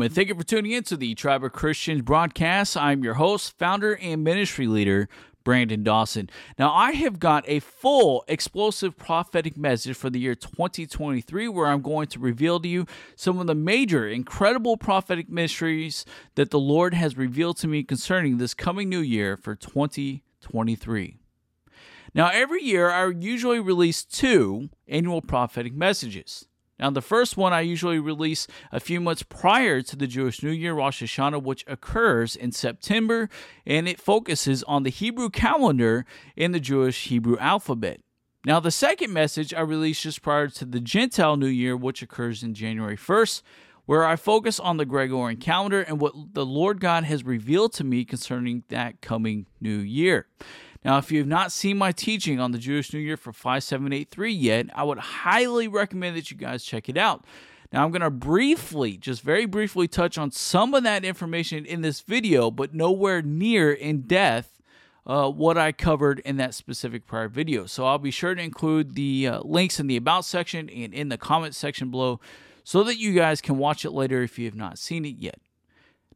And thank you for tuning in to the Tribe of Christians broadcast. I'm your host, founder, and ministry leader, Brandon Dawson. Now, I have got a full explosive prophetic message for the year 2023 where I'm going to reveal to you some of the major, incredible prophetic mysteries that the Lord has revealed to me concerning this coming new year for 2023. Now, every year I usually release two annual prophetic messages. Now, the first one I usually release a few months prior to the Jewish New Year, Rosh Hashanah, which occurs in September, and it focuses on the Hebrew calendar in the Jewish Hebrew alphabet. Now, the second message I release just prior to the Gentile New Year, which occurs in January 1st, where I focus on the Gregorian calendar and what the Lord God has revealed to me concerning that coming new year. Now, if you have not seen my teaching on the Jewish New Year for 5783 yet, I would highly recommend that you guys check it out. Now, I'm going to briefly, just very briefly, touch on some of that information in this video, but nowhere near in depth uh, what I covered in that specific prior video. So I'll be sure to include the uh, links in the About section and in the comment section below so that you guys can watch it later if you have not seen it yet.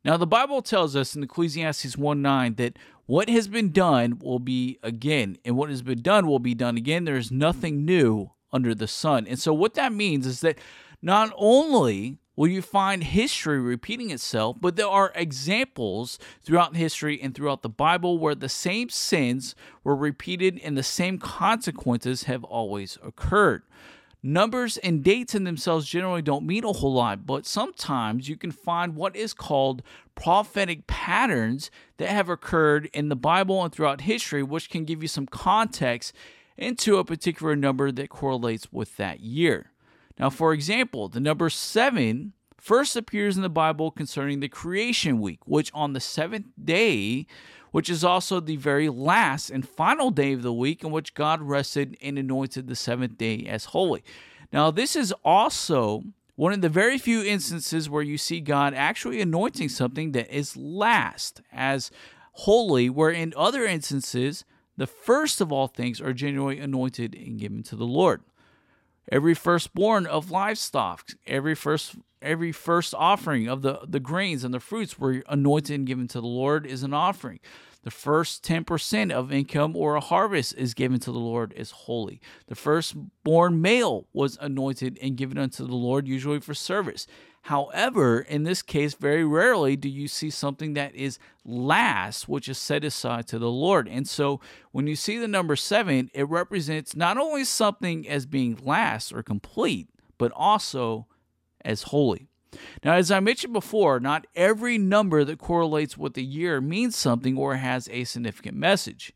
Now, the Bible tells us in Ecclesiastes 1 9 that what has been done will be again, and what has been done will be done again. There is nothing new under the sun. And so, what that means is that not only will you find history repeating itself, but there are examples throughout history and throughout the Bible where the same sins were repeated and the same consequences have always occurred. Numbers and dates in themselves generally don't mean a whole lot, but sometimes you can find what is called prophetic patterns that have occurred in the Bible and throughout history, which can give you some context into a particular number that correlates with that year. Now, for example, the number seven first appears in the Bible concerning the creation week, which on the seventh day which is also the very last and final day of the week in which God rested and anointed the seventh day as holy. Now, this is also one of the very few instances where you see God actually anointing something that is last as holy, where in other instances, the first of all things are genuinely anointed and given to the Lord. Every firstborn of livestock, every first every first offering of the, the grains and the fruits were anointed and given to the Lord is an offering. The first 10% of income or a harvest is given to the Lord is holy. The firstborn male was anointed and given unto the Lord, usually for service. However, in this case, very rarely do you see something that is last, which is set aside to the Lord. And so when you see the number seven, it represents not only something as being last or complete, but also as holy. Now, as I mentioned before, not every number that correlates with the year means something or has a significant message.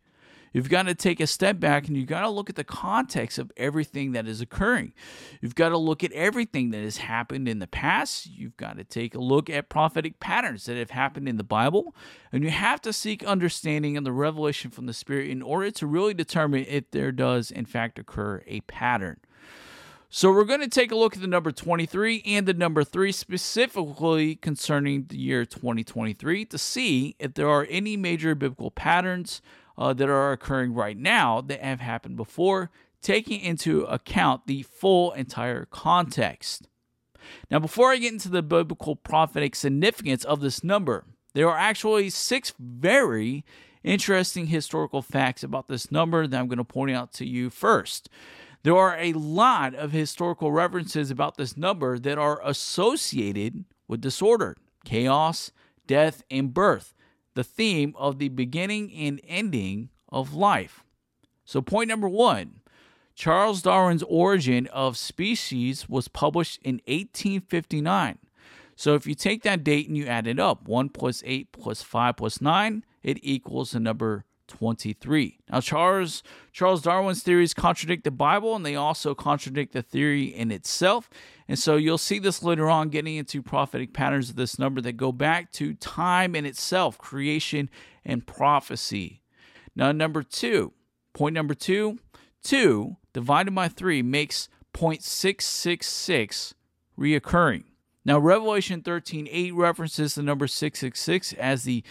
You've got to take a step back and you've got to look at the context of everything that is occurring. You've got to look at everything that has happened in the past. You've got to take a look at prophetic patterns that have happened in the Bible. And you have to seek understanding and the revelation from the Spirit in order to really determine if there does, in fact, occur a pattern. So we're going to take a look at the number 23 and the number 3 specifically concerning the year 2023 to see if there are any major biblical patterns uh, that are occurring right now that have happened before, taking into account the full entire context. Now, before I get into the biblical prophetic significance of this number, there are actually six very interesting historical facts about this number that I'm going to point out to you first. There are a lot of historical references about this number that are associated with disorder, chaos, death, and birth, the theme of the beginning and ending of life. So, point number one Charles Darwin's Origin of Species was published in 1859. So, if you take that date and you add it up, 1 plus 8 plus 5 plus 9, it equals the number 23. Now, Charles, Charles Darwin's theories contradict the Bible and they also contradict the theory in itself. And so you'll see this later on getting into prophetic patterns of this number that go back to time in itself, creation and prophecy. Now, number two, point number two, two divided by three makes 0.666 reoccurring. Now, Revelation 13 8 references the number 666 as the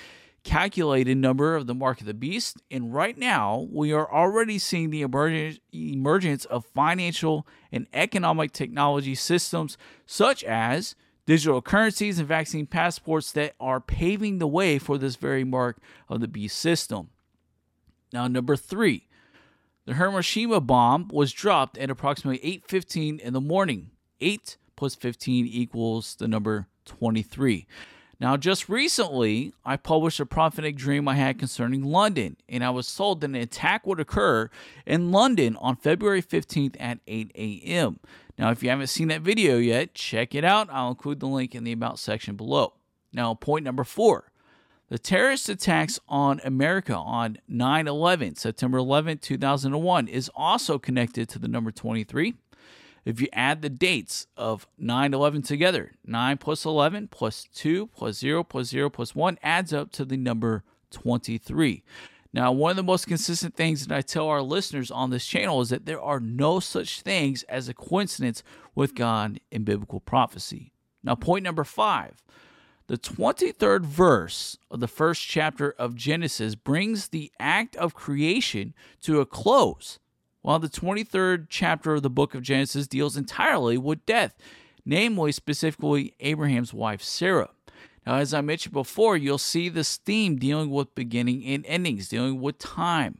calculated number of the mark of the beast. And right now, we are already seeing the emergence of financial and economic technology systems such as digital currencies and vaccine passports that are paving the way for this very mark of the beast system. Now, number three, the Hiroshima bomb was dropped at approximately 8:15 in the morning. 8 plus 15 equals the number 23. Now, just recently, I published a prophetic dream I had concerning London, and I was told that an attack would occur in London on February 15th at 8 a.m. Now, if you haven't seen that video yet, check it out. I'll include the link in the About section below. Now, point number four the terrorist attacks on America on 9 11, September 11, 2001, is also connected to the number 23. If you add the dates of 9 11 together, 9 plus 11 plus 2 plus 0 plus 0 plus 1 adds up to the number 23. Now, one of the most consistent things that I tell our listeners on this channel is that there are no such things as a coincidence with God in biblical prophecy. Now, point number five the 23rd verse of the first chapter of Genesis brings the act of creation to a close while the 23rd chapter of the book of Genesis deals entirely with death, namely, specifically, Abraham's wife, Sarah. Now, as I mentioned before, you'll see this theme dealing with beginning and endings, dealing with time,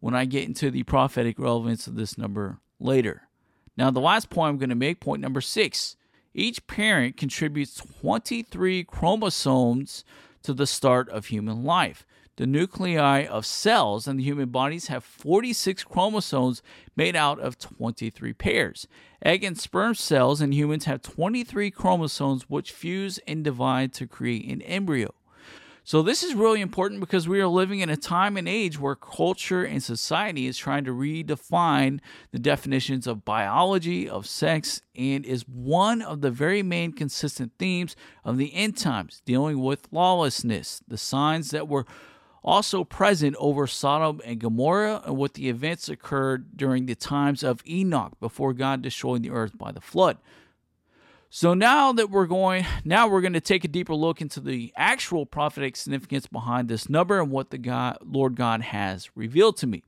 when I get into the prophetic relevance of this number later. Now, the last point I'm going to make, point number six. Each parent contributes 23 chromosomes to the start of human life. The nuclei of cells in the human bodies have 46 chromosomes made out of 23 pairs. Egg and sperm cells in humans have 23 chromosomes which fuse and divide to create an embryo. So, this is really important because we are living in a time and age where culture and society is trying to redefine the definitions of biology, of sex, and is one of the very main consistent themes of the end times, dealing with lawlessness, the signs that were also present over Sodom and Gomorrah and what the events occurred during the times of Enoch before God destroyed the earth by the flood. So now that we're going, now we're going to take a deeper look into the actual prophetic significance behind this number and what the God, Lord God has revealed to me.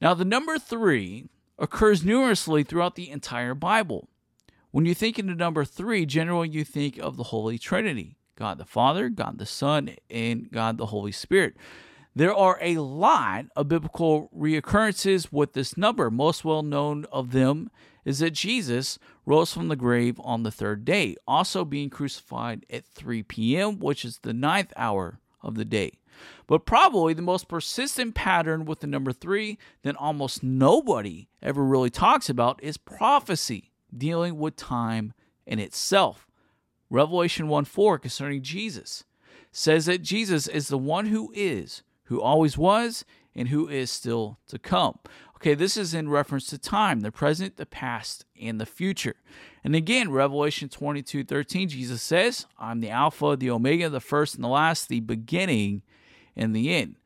Now, the number three occurs numerously throughout the entire Bible. When you think of the number three, generally you think of the Holy Trinity. God the Father, God the Son, and God the Holy Spirit. There are a lot of biblical reoccurrences with this number. Most well known of them is that Jesus rose from the grave on the third day, also being crucified at 3 p.m., which is the ninth hour of the day. But probably the most persistent pattern with the number three that almost nobody ever really talks about is prophecy, dealing with time in itself. Revelation 1 4 concerning Jesus says that Jesus is the one who is, who always was, and who is still to come. Okay, this is in reference to time, the present, the past, and the future. And again, Revelation 22 13, Jesus says, I'm the Alpha, the Omega, the first and the last, the beginning and the end.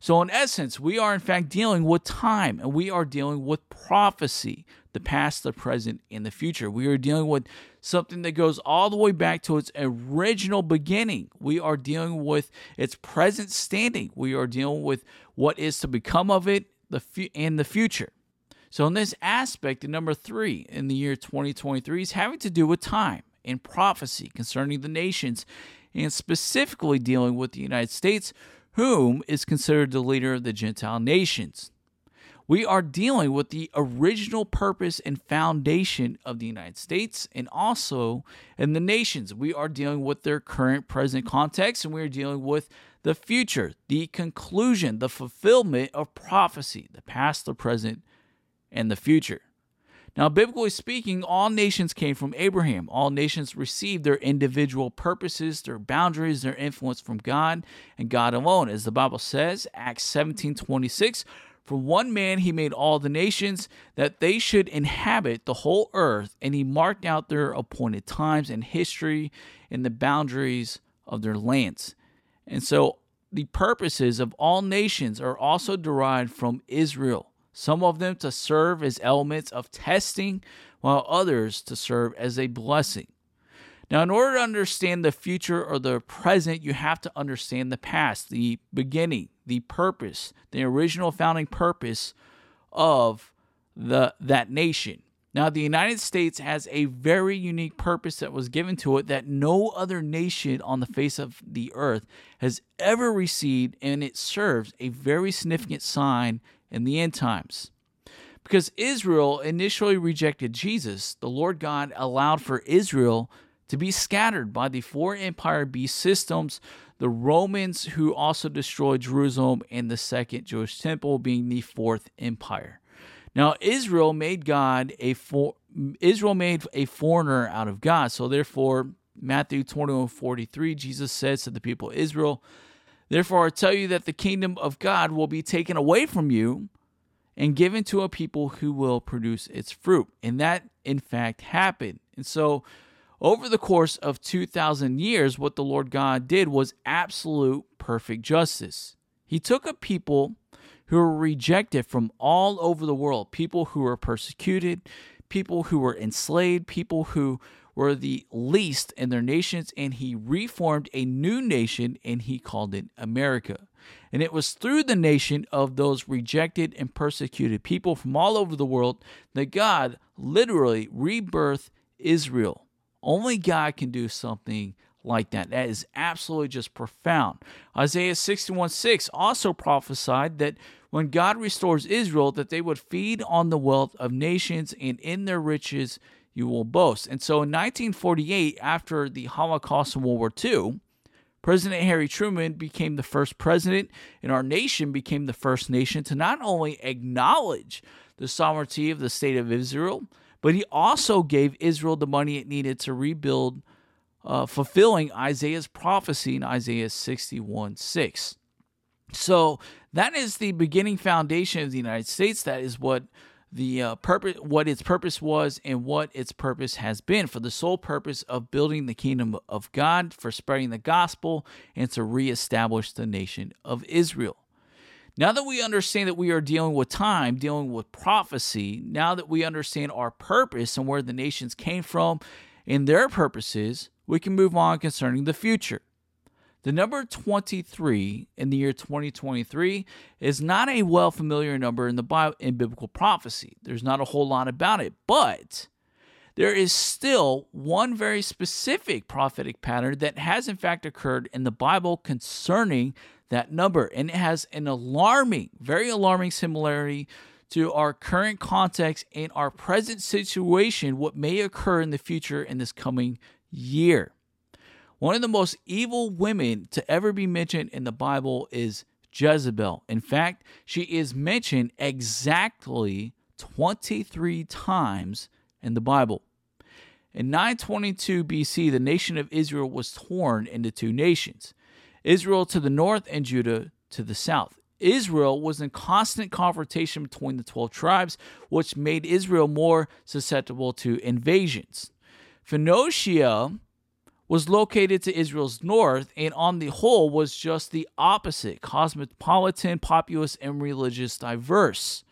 So, in essence, we are in fact dealing with time and we are dealing with prophecy the past, the present, and the future. We are dealing with something that goes all the way back to its original beginning. We are dealing with its present standing. We are dealing with what is to become of it the in the future. So, in this aspect, the number three in the year 2023 is having to do with time and prophecy concerning the nations, and specifically dealing with the United States, whom is considered the leader of the Gentile nations. We are dealing with the original purpose and foundation of the United States and also in the nations. We are dealing with their current present context and we are dealing with the future, the conclusion, the fulfillment of prophecy, the past, the present, and the future. Now, biblically speaking, all nations came from Abraham. All nations received their individual purposes, their boundaries, their influence from God and God alone. As the Bible says, Acts 17 26, for one man he made all the nations, that they should inhabit the whole earth, and he marked out their appointed times and history and the boundaries of their lands. And so the purposes of all nations are also derived from Israel, some of them to serve as elements of testing, while others to serve as a blessing. Now, in order to understand the future or the present, you have to understand the past, the beginning, the purpose, the original founding purpose of the that nation. Now, the United States has a very unique purpose that was given to it that no other nation on the face of the earth has ever received, and it serves a very significant sign in the end times. Because Israel initially rejected Jesus, the Lord God allowed for Israel to be scattered by the four empire beast systems, the Romans who also destroyed Jerusalem, and the second Jewish temple being the fourth empire. Now Israel made God a for Israel made a foreigner out of God. So therefore, Matthew 21 43, Jesus says to the people of Israel, Therefore I tell you that the kingdom of God will be taken away from you and given to a people who will produce its fruit. And that in fact happened. And so over the course of 2,000 years, what the Lord God did was absolute perfect justice. He took a people who were rejected from all over the world people who were persecuted, people who were enslaved, people who were the least in their nations, and he reformed a new nation and he called it America. And it was through the nation of those rejected and persecuted people from all over the world that God literally rebirthed Israel. Only God can do something like that. That is absolutely just profound. Isaiah 61 6 also prophesied that when God restores Israel, that they would feed on the wealth of nations, and in their riches you will boast. And so in 1948, after the Holocaust and World War II, President Harry Truman became the first president, and our nation became the first nation to not only acknowledge the sovereignty of the state of Israel, but he also gave Israel the money it needed to rebuild uh, fulfilling Isaiah's prophecy in Isaiah 61 6. So that is the beginning foundation of the United States. That is what the uh, purpose, what its purpose was, and what its purpose has been for the sole purpose of building the kingdom of God, for spreading the gospel, and to reestablish the nation of Israel. Now that we understand that we are dealing with time, dealing with prophecy, now that we understand our purpose and where the nations came from and their purposes, we can move on concerning the future. The number 23 in the year 2023 is not a well familiar number in the Bible in biblical prophecy. There's not a whole lot about it, but there is still one very specific prophetic pattern that has in fact occurred in the Bible concerning that number and it has an alarming, very alarming similarity to our current context and our present situation what may occur in the future in this coming year. One of the most evil women to ever be mentioned in the Bible is Jezebel. In fact, she is mentioned exactly 23 times in the Bible. In 922 BC, the nation of Israel was torn into two nations Israel to the north and Judah to the south. Israel was in constant confrontation between the 12 tribes, which made Israel more susceptible to invasions. Phoenicia was located to Israel's north and on the whole was just the opposite cosmopolitan, populous, and religious diverse.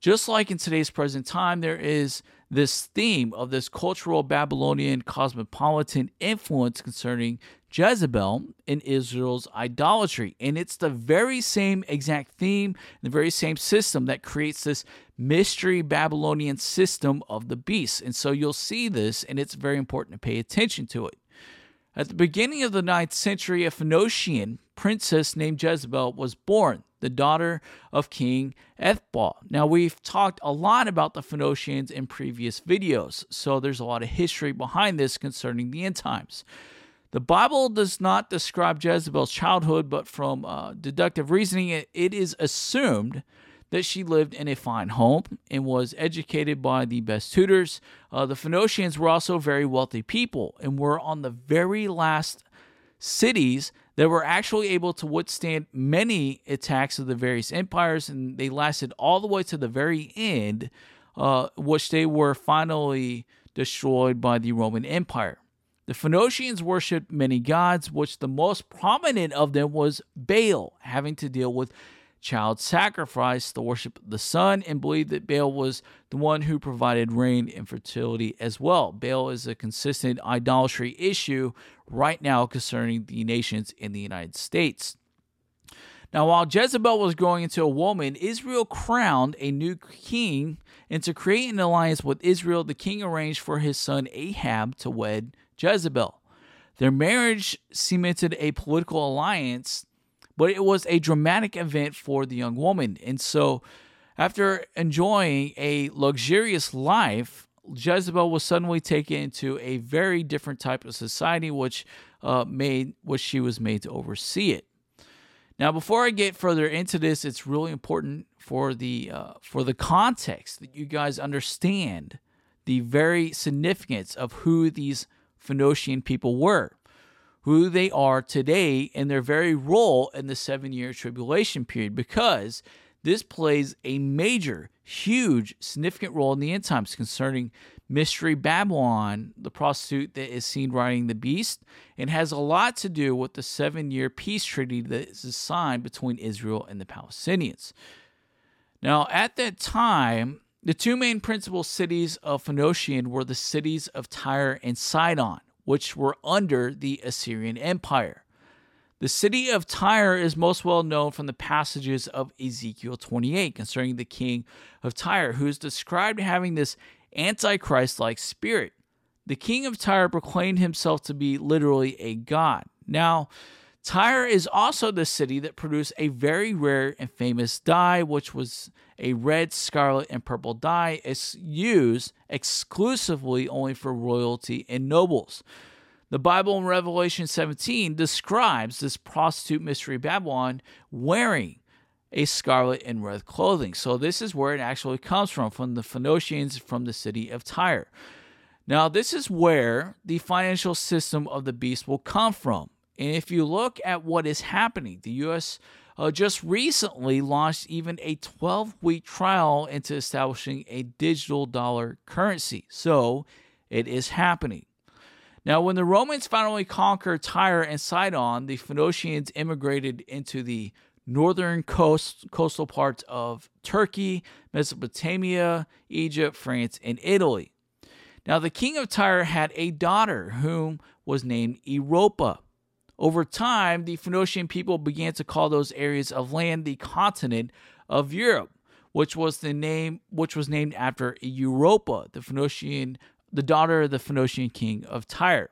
Just like in today's present time, there is this theme of this cultural Babylonian cosmopolitan influence concerning Jezebel in Israel's idolatry. And it's the very same exact theme, the very same system that creates this mystery Babylonian system of the beast. And so you'll see this, and it's very important to pay attention to it. At the beginning of the ninth century, a Phoenician princess named Jezebel was born, the daughter of King Ethbaal. Now, we've talked a lot about the Phoenicians in previous videos, so there's a lot of history behind this concerning the end times. The Bible does not describe Jezebel's childhood, but from uh, deductive reasoning, it, it is assumed that she lived in a fine home and was educated by the best tutors. Uh, the Phoenicians were also very wealthy people and were on the very last cities that were actually able to withstand many attacks of the various empires, and they lasted all the way to the very end, uh, which they were finally destroyed by the Roman Empire. The Phoenicians worshipped many gods, which the most prominent of them was Baal, having to deal with child sacrifice, the worship of the sun, and believed that Baal was the one who provided rain and fertility as well. Baal is a consistent idolatry issue right now concerning the nations in the United States. Now, while Jezebel was growing into a woman, Israel crowned a new king, and to create an alliance with Israel, the king arranged for his son Ahab to wed Jezebel. Their marriage cemented a political alliance, but it was a dramatic event for the young woman. And so, after enjoying a luxurious life, Jezebel was suddenly taken into a very different type of society, which uh, made which she was made to oversee it. Now, before I get further into this, it's really important for the uh, for the context that you guys understand the very significance of who these Phoenician people were, who they are today, and their very role in the seven year tribulation period, because this plays a major, huge, significant role in the end times concerning Mystery Babylon, the prostitute that is seen riding the beast, and has a lot to do with the seven year peace treaty that is signed between Israel and the Palestinians. Now, at that time, the two main principal cities of Phoenician were the cities of Tyre and Sidon, which were under the Assyrian Empire. The city of Tyre is most well known from the passages of Ezekiel 28 concerning the king of Tyre, who is described having this antichrist like spirit. The king of Tyre proclaimed himself to be literally a god. Now, Tyre is also the city that produced a very rare and famous dye, which was a red, scarlet, and purple dye. is used exclusively only for royalty and nobles. The Bible in Revelation 17 describes this prostitute mystery Babylon wearing a scarlet and red clothing. So this is where it actually comes from, from the Phoenicians from the city of Tyre. Now, this is where the financial system of the beast will come from. And if you look at what is happening, the U.S. Uh, just recently launched even a 12 week trial into establishing a digital dollar currency. So it is happening. Now, when the Romans finally conquered Tyre and Sidon, the Phoenicians immigrated into the northern coast, coastal parts of Turkey, Mesopotamia, Egypt, France, and Italy. Now, the king of Tyre had a daughter whom was named Europa. Over time, the Phoenician people began to call those areas of land the continent of Europe, which was the name which was named after Europa, the Phoenician the daughter of the Phoenician king of Tyre.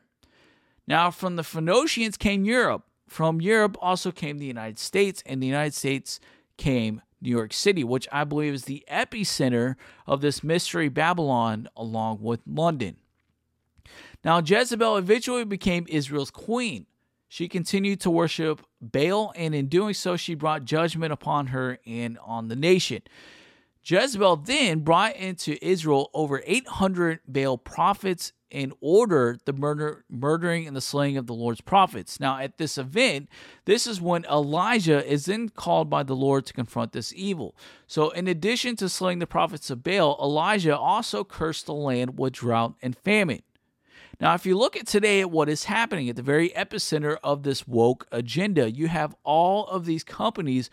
Now, from the Phoenicians came Europe. From Europe also came the United States, and the United States came New York City, which I believe is the epicenter of this mystery Babylon, along with London. Now, Jezebel eventually became Israel's queen. She continued to worship Baal, and in doing so, she brought judgment upon her and on the nation. Jezebel then brought into Israel over 800 Baal prophets and ordered the murder, murdering and the slaying of the Lord's prophets. Now, at this event, this is when Elijah is then called by the Lord to confront this evil. So, in addition to slaying the prophets of Baal, Elijah also cursed the land with drought and famine. Now, if you look at today at what is happening at the very epicenter of this woke agenda, you have all of these companies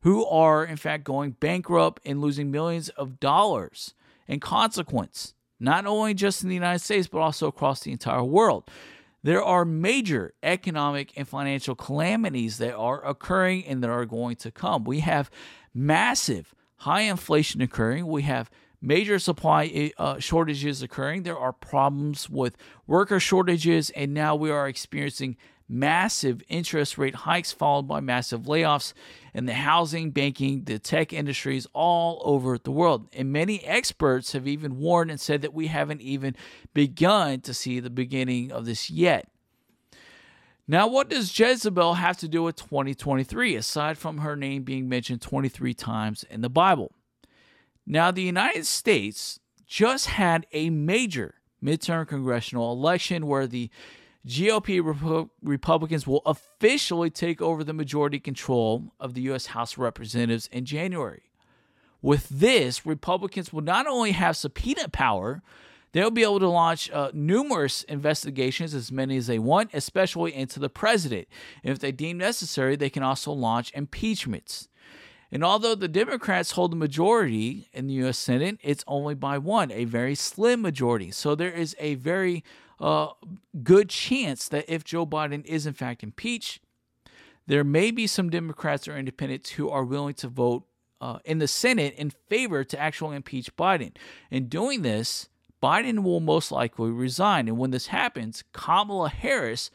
who are, in fact, going bankrupt and losing millions of dollars in consequence, not only just in the United States, but also across the entire world. There are major economic and financial calamities that are occurring and that are going to come. We have massive high inflation occurring. We have major supply uh, shortages occurring. There are problems with worker shortages, and now we are experiencing massive interest rate hikes followed by massive layoffs in the housing, banking, the tech industries all over the world. And many experts have even warned and said that we haven't even begun to see the beginning of this yet. Now, what does Jezebel have to do with 2023, aside from her name being mentioned 23 times in the Bible? Now, the United States just had a major midterm congressional election where the GOP Rep- Republicans will officially take over the majority control of the U.S. House of Representatives in January. With this, Republicans will not only have subpoena power, they'll be able to launch uh, numerous investigations, as many as they want, especially into the president. And if they deem necessary, they can also launch impeachments. And although the Democrats hold the majority in the U.S. Senate, it's only by one, a very slim majority. So there is a very uh, good chance that if Joe Biden is in fact impeached, there may be some Democrats or independents who are willing to vote uh, in the Senate in favor to actually impeach Biden. In doing this, Biden will most likely resign. And when this happens, Kamala Harris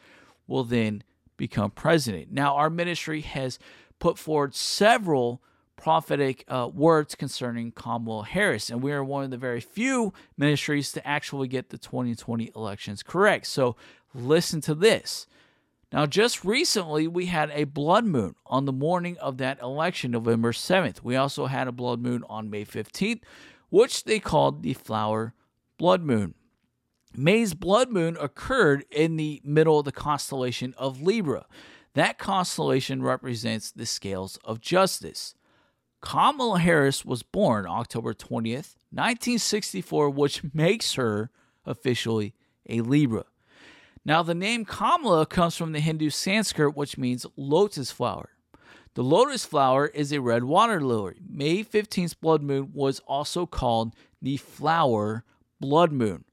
will then become president. Now, our ministry has put forward several prophetic uh, words concerning Kamala Harris, and we are one of the very few ministries to actually get the 2020 elections correct. So, listen to this. Now, just recently, we had a blood moon on the morning of that election, November 7th. We also had a blood moon on May 15th, which they called the flower blood moon. May's blood moon occurred in the middle of the constellation of Libra. That constellation represents the scales of justice. Kamala Harris was born October 20th, 1964, which makes her officially a Libra. Now, the name Kamala comes from the Hindu Sanskrit, which means lotus flower. The lotus flower is a red water lily. May 15th blood moon was also called the flower blood moon.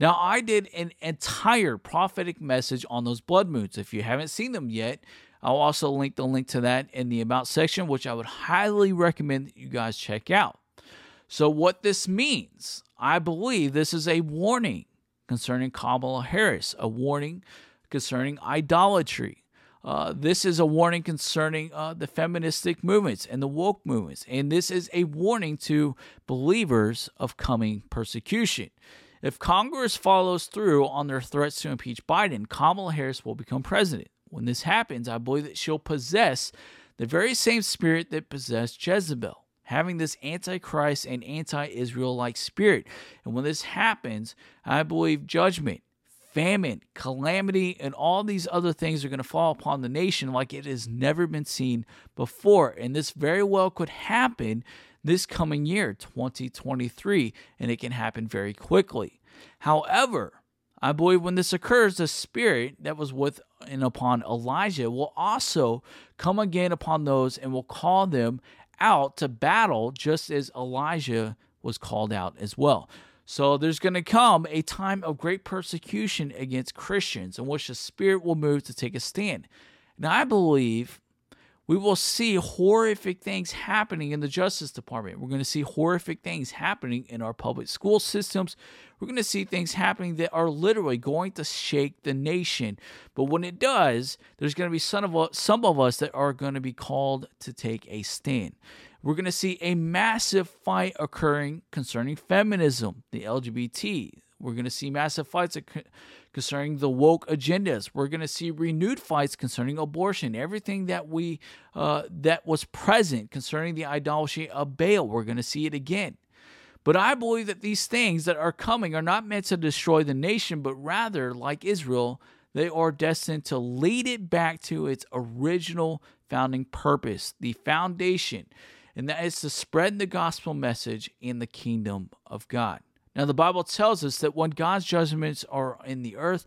Now, I did an entire prophetic message on those blood moons. If you haven't seen them yet, I'll also link the link to that in the About section, which I would highly recommend that you guys check out. So, what this means, I believe this is a warning concerning Kamala Harris, a warning concerning idolatry. Uh, this is a warning concerning uh, the feministic movements and the woke movements. And this is a warning to believers of coming persecution. If Congress follows through on their threats to impeach Biden, Kamala Harris will become president. When this happens, I believe that she'll possess the very same spirit that possessed Jezebel having this antichrist and anti-Israel like spirit. And when this happens, I believe judgment, famine, calamity, and all these other things are going to fall upon the nation like it has never been seen before. And this very well could happen this coming year, 2023, and it can happen very quickly. However, I believe when this occurs, the spirit that was with and upon Elijah will also come again upon those and will call them out to battle just as Elijah was called out as well. So there's going to come a time of great persecution against Christians in which the Spirit will move to take a stand. And I believe we will see horrific things happening in the Justice Department. We're going to see horrific things happening in our public school systems. We're going to see things happening that are literally going to shake the nation. But when it does, there's going to be some of us, some of us that are going to be called to take a stand. We're going to see a massive fight occurring concerning feminism, the LGBT. We're going to see massive fights concerning the woke agendas. We're going to see renewed fights concerning abortion. Everything that we uh, that was present concerning the idolatry of Baal, we're going to see it again. But I believe that these things that are coming are not meant to destroy the nation, but rather, like Israel, they are destined to lead it back to its original founding purpose, the foundation, and that is to spread the gospel message in the kingdom of God. Now, the Bible tells us that when God's judgments are in the earth,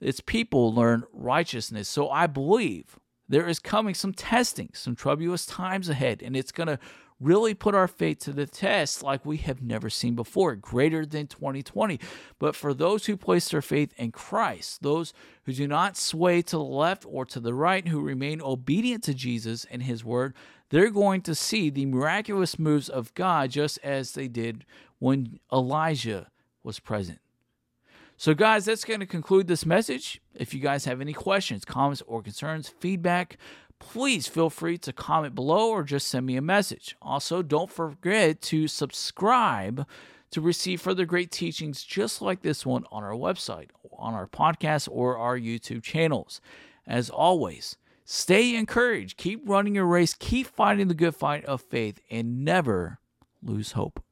its people learn righteousness. So I believe there is coming some testing, some troublous times ahead, and it's going to really put our faith to the test like we have never seen before, greater than 2020. But for those who place their faith in Christ, those who do not sway to the left or to the right, who remain obedient to Jesus and his word, they're going to see the miraculous moves of God just as they did when Elijah was present. So, guys, that's going to conclude this message. If you guys have any questions, comments, or concerns, feedback, please feel free to comment below or just send me a message. Also, don't forget to subscribe to receive further great teachings just like this one on our website, on our podcast, or our YouTube channels. As always, stay encouraged, keep running your race, keep fighting the good fight of faith, and never lose hope.